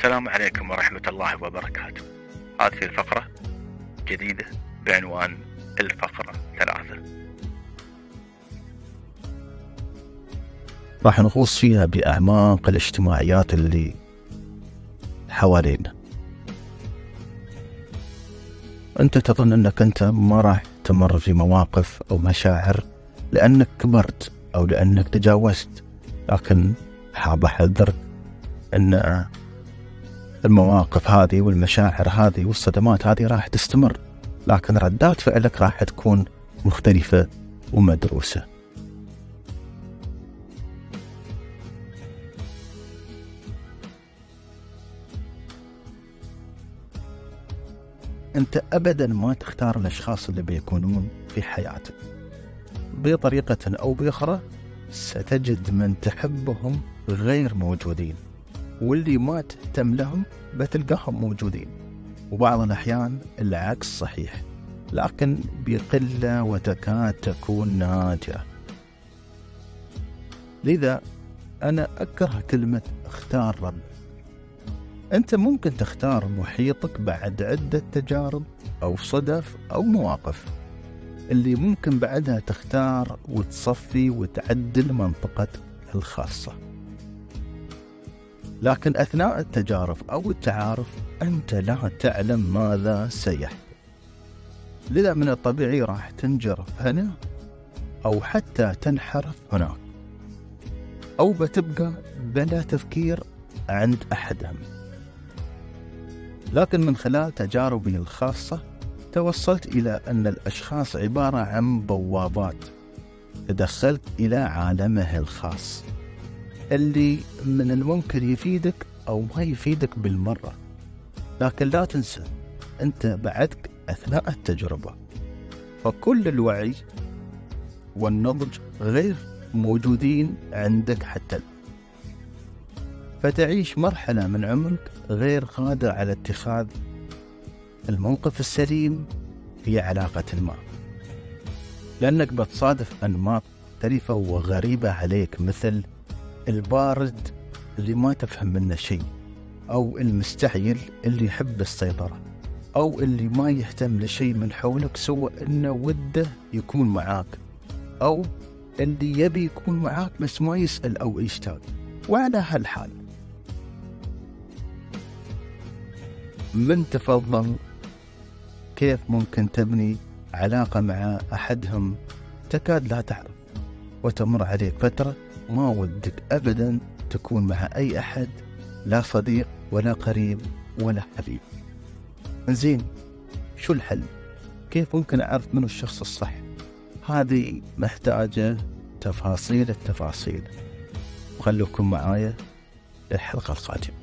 السلام عليكم ورحمة الله وبركاته. هذه الفقرة جديدة بعنوان الفقرة ثلاثة. راح نغوص فيها بأعماق الاجتماعيات اللي حوالينا. أنت تظن أنك أنت ما راح تمر في مواقف أو مشاعر لأنك كبرت أو لأنك تجاوزت لكن حاب أحذرك أن المواقف هذه والمشاعر هذه والصدمات هذه راح تستمر لكن ردات فعلك راح تكون مختلفة ومدروسة. أنت أبدا ما تختار الأشخاص اللي بيكونون في حياتك. بطريقة أو بأخرى ستجد من تحبهم غير موجودين. واللي ما تهتم لهم بتلقاهم موجودين. وبعض الأحيان العكس صحيح لكن بقلة وتكاد تكون ناجعة لذا أنا أكره كلمة اختار رب أنت ممكن تختار محيطك بعد عدة تجارب أو صدف أو مواقف. اللي ممكن بعدها تختار وتصفي وتعدل منطقتك الخاصة. لكن أثناء التجارب أو التعارف أنت لا تعلم ماذا سيحدث لذا من الطبيعي راح تنجرف هنا أو حتى تنحرف هناك. أو بتبقى بلا تفكير عند أحدهم. لكن من خلال تجاربي الخاصة توصلت إلى أن الأشخاص عبارة عن بوابات تدخلت إلى عالمه الخاص. اللي من الممكن يفيدك أو ما يفيدك بالمرة. لكن لا تنسى أنت بعدك أثناء التجربة. فكل الوعي والنضج غير موجودين عندك حتى الآن. فتعيش مرحلة من عمرك غير قادر على اتخاذ الموقف السليم في علاقة ما. لأنك بتصادف أنماط مختلفة وغريبة عليك مثل البارد اللي ما تفهم منه شيء أو المستعجل اللي يحب السيطرة أو اللي ما يهتم لشيء من حولك سوى أنه وده يكون معاك أو اللي يبي يكون معاك بس ما يسأل أو يشتاق. وعلى هالحال من تفضل كيف ممكن تبني علاقة مع أحدهم تكاد لا تعرف وتمر عليك فترة ما ودك أبدا تكون مع أي أحد لا صديق ولا قريب ولا حبيب. زين شو الحل؟ كيف ممكن أعرف منو الشخص الصح؟ هذه محتاجة تفاصيل التفاصيل. وخلوكم معايا للحلقة القادمة.